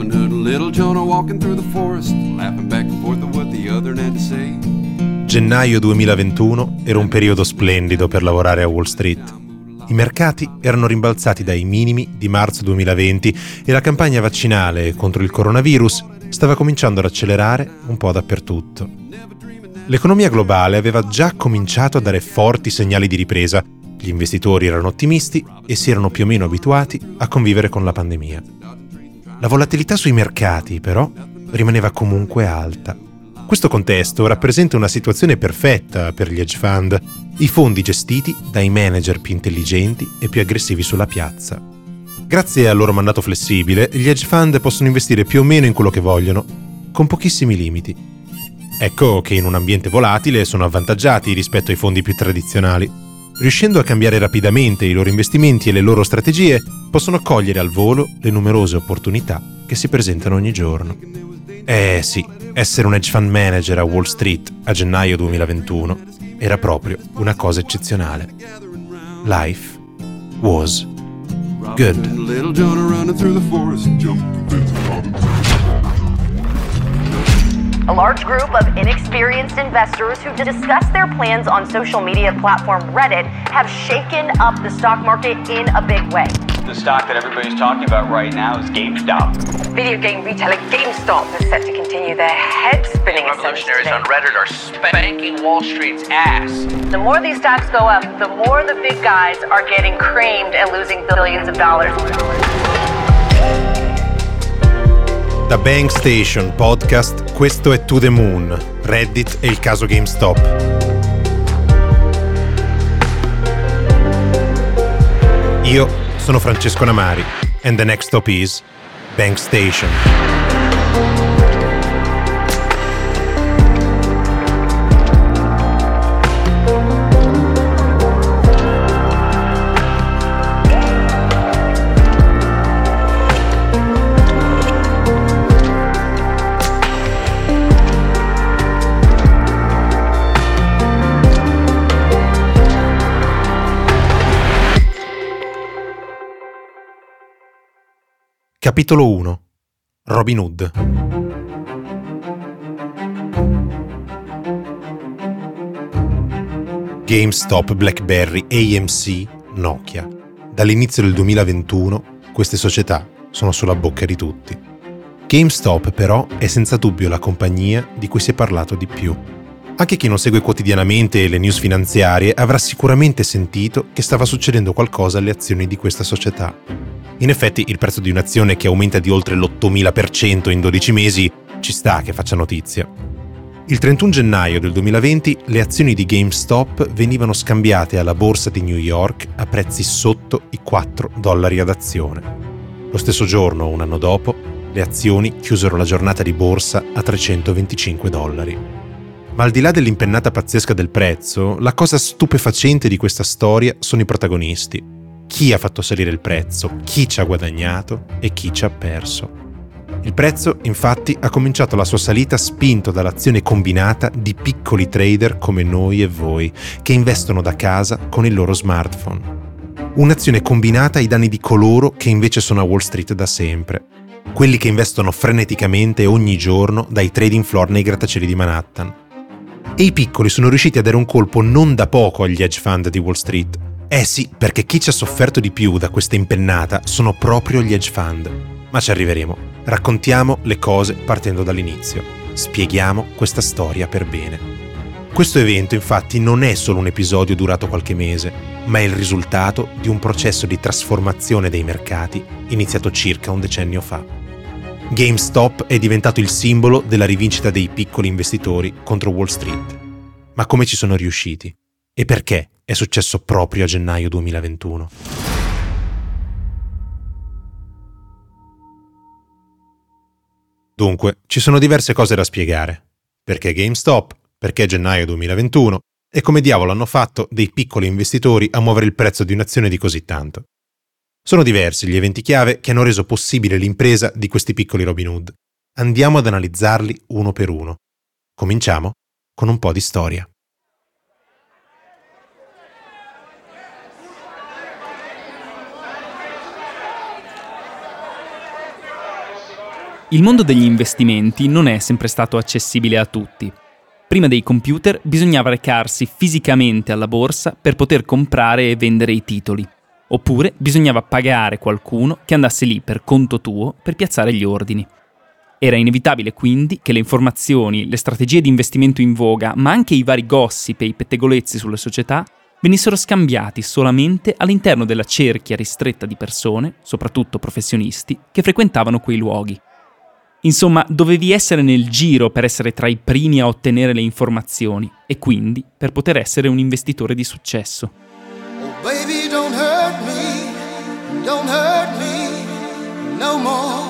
Robin Hood and Little Jonah walking through the forest, laughing back and forth at what the other had to say. Gennaio 2021 era un periodo splendido per lavorare a Wall Street. I mercati erano rimbalzati dai minimi di marzo 2020 e la campagna vaccinale contro il coronavirus stava cominciando ad accelerare un po' dappertutto. L'economia globale aveva già cominciato a dare forti segnali di ripresa, gli investitori erano ottimisti e si erano più o meno abituati a convivere con la pandemia. La volatilità sui mercati, però, rimaneva comunque alta. Questo contesto rappresenta una situazione perfetta per gli hedge fund, i fondi gestiti dai manager più intelligenti e più aggressivi sulla piazza. Grazie al loro mandato flessibile, gli hedge fund possono investire più o meno in quello che vogliono, con pochissimi limiti. Ecco che in un ambiente volatile sono avvantaggiati rispetto ai fondi più tradizionali. Riuscendo a cambiare rapidamente i loro investimenti e le loro strategie, possono cogliere al volo le numerose opportunità che si presentano ogni giorno. Eh sì, essere un hedge fund manager a Wall Street a gennaio 2021 era proprio una cosa eccezionale. Life was good. A large group of inexperienced investors who discuss their plans on social media platform Reddit have shaken up the stock market in a big way. The stock that everybody's talking about right now is GameStop. Video game retailer GameStop is set to continue their head-spinning ascent Revolutionaries on Reddit are spanking Wall Street's ass. The more these stocks go up, the more the big guys are getting creamed and losing billions of dollars. Da Bank Station Podcast, questo è To The Moon, Reddit e il caso GameStop. Io sono Francesco Namari and the next stop is Bank Station. Capitolo 1 Robin Hood GameStop, BlackBerry, AMC, Nokia. Dall'inizio del 2021 queste società sono sulla bocca di tutti. GameStop però è senza dubbio la compagnia di cui si è parlato di più. Anche chi non segue quotidianamente le news finanziarie avrà sicuramente sentito che stava succedendo qualcosa alle azioni di questa società. In effetti il prezzo di un'azione che aumenta di oltre l'8000% in 12 mesi ci sta che faccia notizia. Il 31 gennaio del 2020 le azioni di GameStop venivano scambiate alla borsa di New York a prezzi sotto i 4 dollari ad azione. Lo stesso giorno, un anno dopo, le azioni chiusero la giornata di borsa a 325 dollari. Ma al di là dell'impennata pazzesca del prezzo, la cosa stupefacente di questa storia sono i protagonisti. Chi ha fatto salire il prezzo, chi ci ha guadagnato e chi ci ha perso. Il prezzo, infatti, ha cominciato la sua salita spinto dall'azione combinata di piccoli trader come noi e voi, che investono da casa con il loro smartphone. Un'azione combinata ai danni di coloro che invece sono a Wall Street da sempre. Quelli che investono freneticamente ogni giorno dai trading floor nei grattacieli di Manhattan. E i piccoli sono riusciti a dare un colpo non da poco agli hedge fund di Wall Street. Eh sì, perché chi ci ha sofferto di più da questa impennata sono proprio gli hedge fund. Ma ci arriveremo. Raccontiamo le cose partendo dall'inizio. Spieghiamo questa storia per bene. Questo evento infatti non è solo un episodio durato qualche mese, ma è il risultato di un processo di trasformazione dei mercati iniziato circa un decennio fa. GameStop è diventato il simbolo della rivincita dei piccoli investitori contro Wall Street. Ma come ci sono riusciti? E perché è successo proprio a gennaio 2021? Dunque, ci sono diverse cose da spiegare. Perché GameStop? Perché gennaio 2021? E come diavolo hanno fatto dei piccoli investitori a muovere il prezzo di un'azione di così tanto? Sono diversi gli eventi chiave che hanno reso possibile l'impresa di questi piccoli Robin Hood. Andiamo ad analizzarli uno per uno. Cominciamo con un po' di storia. Il mondo degli investimenti non è sempre stato accessibile a tutti. Prima dei computer bisognava recarsi fisicamente alla borsa per poter comprare e vendere i titoli. Oppure bisognava pagare qualcuno che andasse lì per conto tuo per piazzare gli ordini. Era inevitabile quindi che le informazioni, le strategie di investimento in voga, ma anche i vari gossip e i pettegolezzi sulle società venissero scambiati solamente all'interno della cerchia ristretta di persone, soprattutto professionisti, che frequentavano quei luoghi. Insomma, dovevi essere nel giro per essere tra i primi a ottenere le informazioni e quindi per poter essere un investitore di successo. Oh baby, don't hurt me, don't hurt me no more.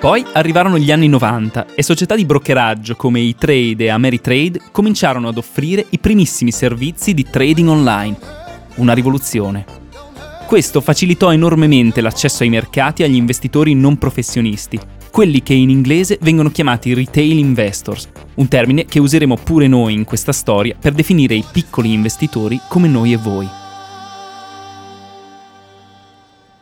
Poi arrivarono gli anni 90 e società di brokeraggio come E-Trade e Ameritrade cominciarono ad offrire i primissimi servizi di trading online. Una rivoluzione. Questo facilitò enormemente l'accesso ai mercati agli investitori non professionisti, quelli che in inglese vengono chiamati retail investors, un termine che useremo pure noi in questa storia per definire i piccoli investitori come noi e voi.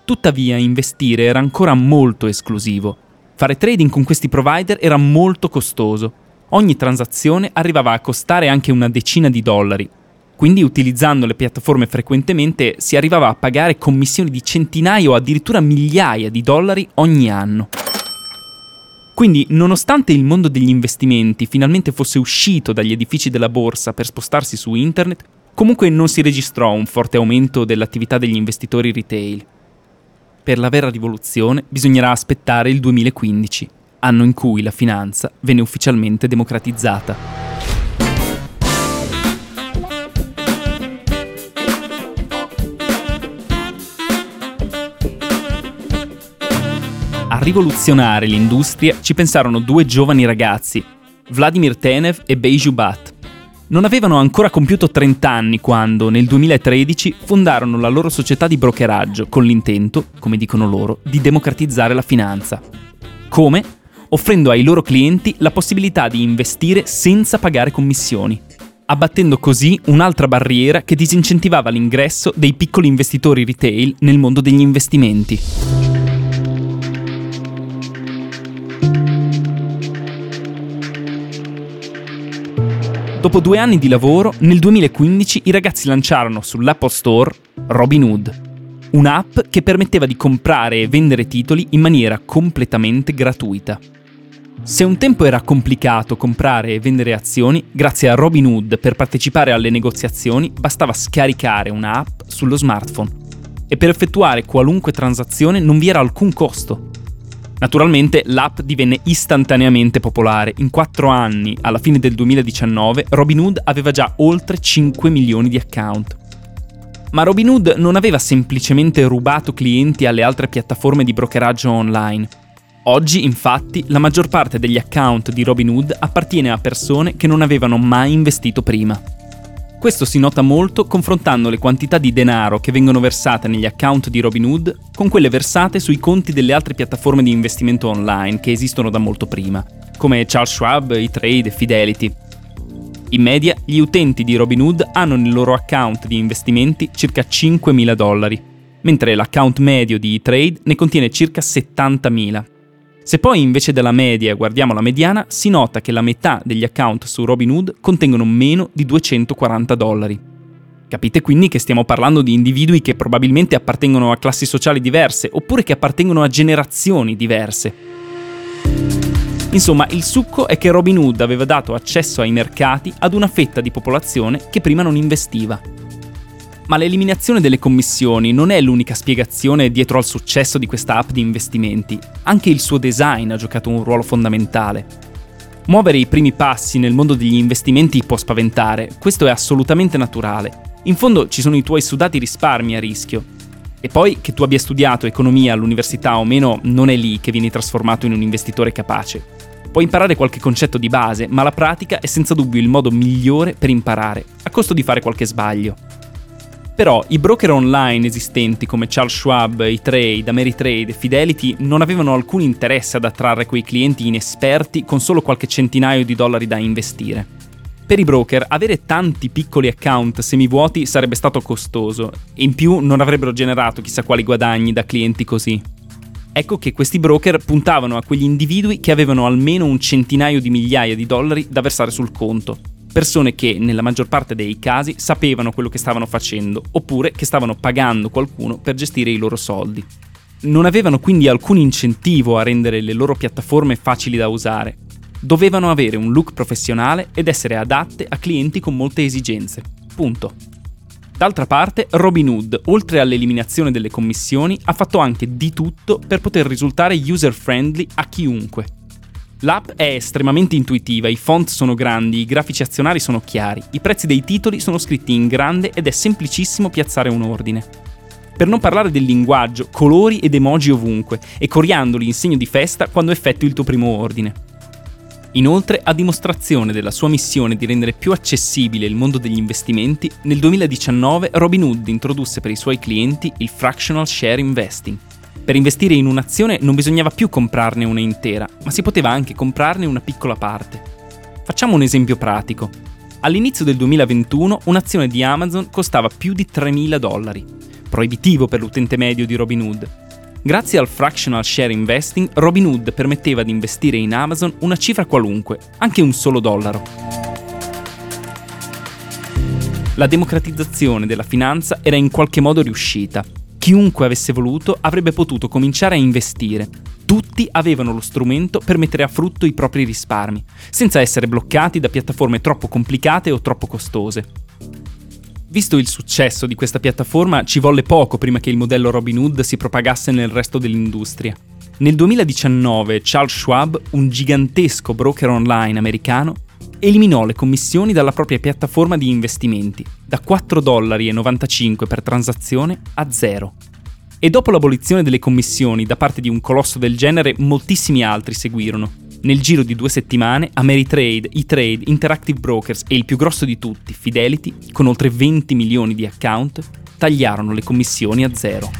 Tuttavia investire era ancora molto esclusivo. Fare trading con questi provider era molto costoso. Ogni transazione arrivava a costare anche una decina di dollari, quindi utilizzando le piattaforme frequentemente si arrivava a pagare commissioni di centinaia o addirittura migliaia di dollari ogni anno. Quindi, nonostante il mondo degli investimenti finalmente fosse uscito dagli edifici della borsa per spostarsi su internet, comunque non si registrò un forte aumento dell'attività degli investitori retail. Per la vera rivoluzione bisognerà aspettare il 2015, anno in cui la finanza venne ufficialmente democratizzata. Rivoluzionare l'industria ci pensarono due giovani ragazzi, Vladimir Tenev e Beiju Bat. Non avevano ancora compiuto 30 anni quando, nel 2013, fondarono la loro società di brokeraggio con l'intento, come dicono loro, di democratizzare la finanza. Come? Offrendo ai loro clienti la possibilità di investire senza pagare commissioni, abbattendo così un'altra barriera che disincentivava l'ingresso dei piccoli investitori retail nel mondo degli investimenti. Dopo due anni di lavoro, nel 2015 i ragazzi lanciarono sull'Apple Store Robinhood, un'app che permetteva di comprare e vendere titoli in maniera completamente gratuita. Se un tempo era complicato comprare e vendere azioni, grazie a Robinhood per partecipare alle negoziazioni bastava scaricare un'app sullo smartphone e per effettuare qualunque transazione non vi era alcun costo. Naturalmente l'app divenne istantaneamente popolare. In quattro anni, alla fine del 2019, Robinhood aveva già oltre 5 milioni di account. Ma Robinhood non aveva semplicemente rubato clienti alle altre piattaforme di brokeraggio online. Oggi, infatti, la maggior parte degli account di Robinhood appartiene a persone che non avevano mai investito prima. Questo si nota molto confrontando le quantità di denaro che vengono versate negli account di Robinhood con quelle versate sui conti delle altre piattaforme di investimento online che esistono da molto prima, come Charles Schwab, E-Trade e Fidelity. In media, gli utenti di Robinhood hanno nel loro account di investimenti circa 5.000 dollari, mentre l'account medio di E-Trade ne contiene circa 70.000. Se poi invece della media guardiamo la mediana, si nota che la metà degli account su Robinhood contengono meno di 240 dollari. Capite quindi che stiamo parlando di individui che probabilmente appartengono a classi sociali diverse oppure che appartengono a generazioni diverse. Insomma, il succo è che Robinhood aveva dato accesso ai mercati ad una fetta di popolazione che prima non investiva. Ma l'eliminazione delle commissioni non è l'unica spiegazione dietro al successo di questa app di investimenti, anche il suo design ha giocato un ruolo fondamentale. Muovere i primi passi nel mondo degli investimenti può spaventare, questo è assolutamente naturale. In fondo ci sono i tuoi sudati risparmi a rischio. E poi che tu abbia studiato economia all'università o meno non è lì che vieni trasformato in un investitore capace. Puoi imparare qualche concetto di base, ma la pratica è senza dubbio il modo migliore per imparare, a costo di fare qualche sbaglio. Però i broker online esistenti come Charles Schwab, E-Trade, Ameritrade Fidelity non avevano alcun interesse ad attrarre quei clienti inesperti con solo qualche centinaio di dollari da investire. Per i broker avere tanti piccoli account semivuoti sarebbe stato costoso e in più non avrebbero generato chissà quali guadagni da clienti così. Ecco che questi broker puntavano a quegli individui che avevano almeno un centinaio di migliaia di dollari da versare sul conto. Persone che, nella maggior parte dei casi, sapevano quello che stavano facendo, oppure che stavano pagando qualcuno per gestire i loro soldi. Non avevano quindi alcun incentivo a rendere le loro piattaforme facili da usare. Dovevano avere un look professionale ed essere adatte a clienti con molte esigenze. Punto. D'altra parte, Robinhood, oltre all'eliminazione delle commissioni, ha fatto anche di tutto per poter risultare user-friendly a chiunque. L'app è estremamente intuitiva, i font sono grandi, i grafici azionari sono chiari, i prezzi dei titoli sono scritti in grande ed è semplicissimo piazzare un ordine. Per non parlare del linguaggio, colori ed emoji ovunque e coriandoli in segno di festa quando effettui il tuo primo ordine. Inoltre, a dimostrazione della sua missione di rendere più accessibile il mondo degli investimenti, nel 2019 Robinhood introdusse per i suoi clienti il Fractional Share Investing. Per investire in un'azione non bisognava più comprarne una intera, ma si poteva anche comprarne una piccola parte. Facciamo un esempio pratico. All'inizio del 2021 un'azione di Amazon costava più di 3.000 dollari, proibitivo per l'utente medio di Robinhood, Grazie al fractional share investing, Robinhood permetteva di investire in Amazon una cifra qualunque, anche un solo dollaro. La democratizzazione della finanza era in qualche modo riuscita. Chiunque avesse voluto avrebbe potuto cominciare a investire. Tutti avevano lo strumento per mettere a frutto i propri risparmi, senza essere bloccati da piattaforme troppo complicate o troppo costose. Visto il successo di questa piattaforma, ci volle poco prima che il modello Robinhood si propagasse nel resto dell'industria. Nel 2019 Charles Schwab, un gigantesco broker online americano, eliminò le commissioni dalla propria piattaforma di investimenti, da 4,95 dollari per transazione a zero. E dopo l'abolizione delle commissioni da parte di un colosso del genere, moltissimi altri seguirono, nel giro di due settimane, Ameritrade, E-Trade, Interactive Brokers e il più grosso di tutti, Fidelity, con oltre 20 milioni di account, tagliarono le commissioni a zero.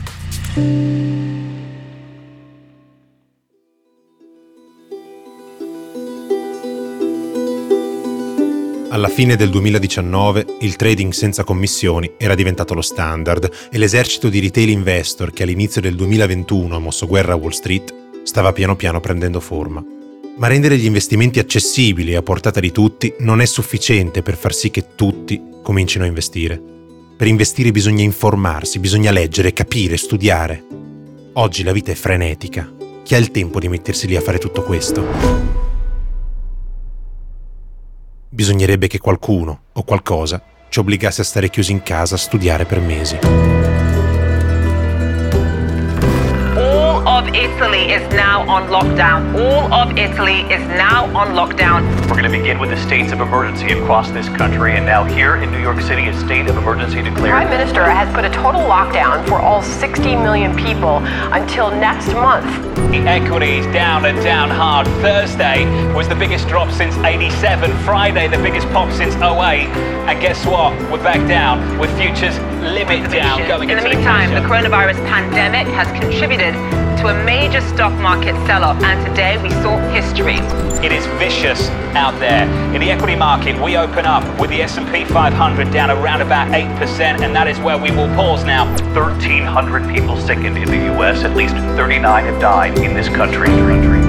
Alla fine del 2019 il trading senza commissioni era diventato lo standard e l'esercito di retail investor che all'inizio del 2021 ha mosso guerra a Wall Street stava piano piano prendendo forma. Ma rendere gli investimenti accessibili e a portata di tutti non è sufficiente per far sì che tutti comincino a investire. Per investire bisogna informarsi, bisogna leggere, capire, studiare. Oggi la vita è frenetica. Chi ha il tempo di mettersi lì a fare tutto questo? Bisognerebbe che qualcuno o qualcosa ci obbligasse a stare chiusi in casa a studiare per mesi. Of Italy is now on lockdown. All of Italy is now on lockdown. We're going to begin with the states of emergency across this country, and now here in New York City, a state of emergency declared. Prime Minister has put a total lockdown for all 60 million people until next month. The equity is down and down hard. Thursday was the biggest drop since 87. Friday, the biggest pop since 08. And guess what? We're back down with futures limit down going In the into meantime, the cash. coronavirus pandemic has contributed to a major stock market sell-off, and today we saw history. It is vicious out there. In the equity market, we open up with the S&P 500 down around about 8%, and that is where we will pause now. 1,300 people sickened in the U.S. At least 39 have died in this country.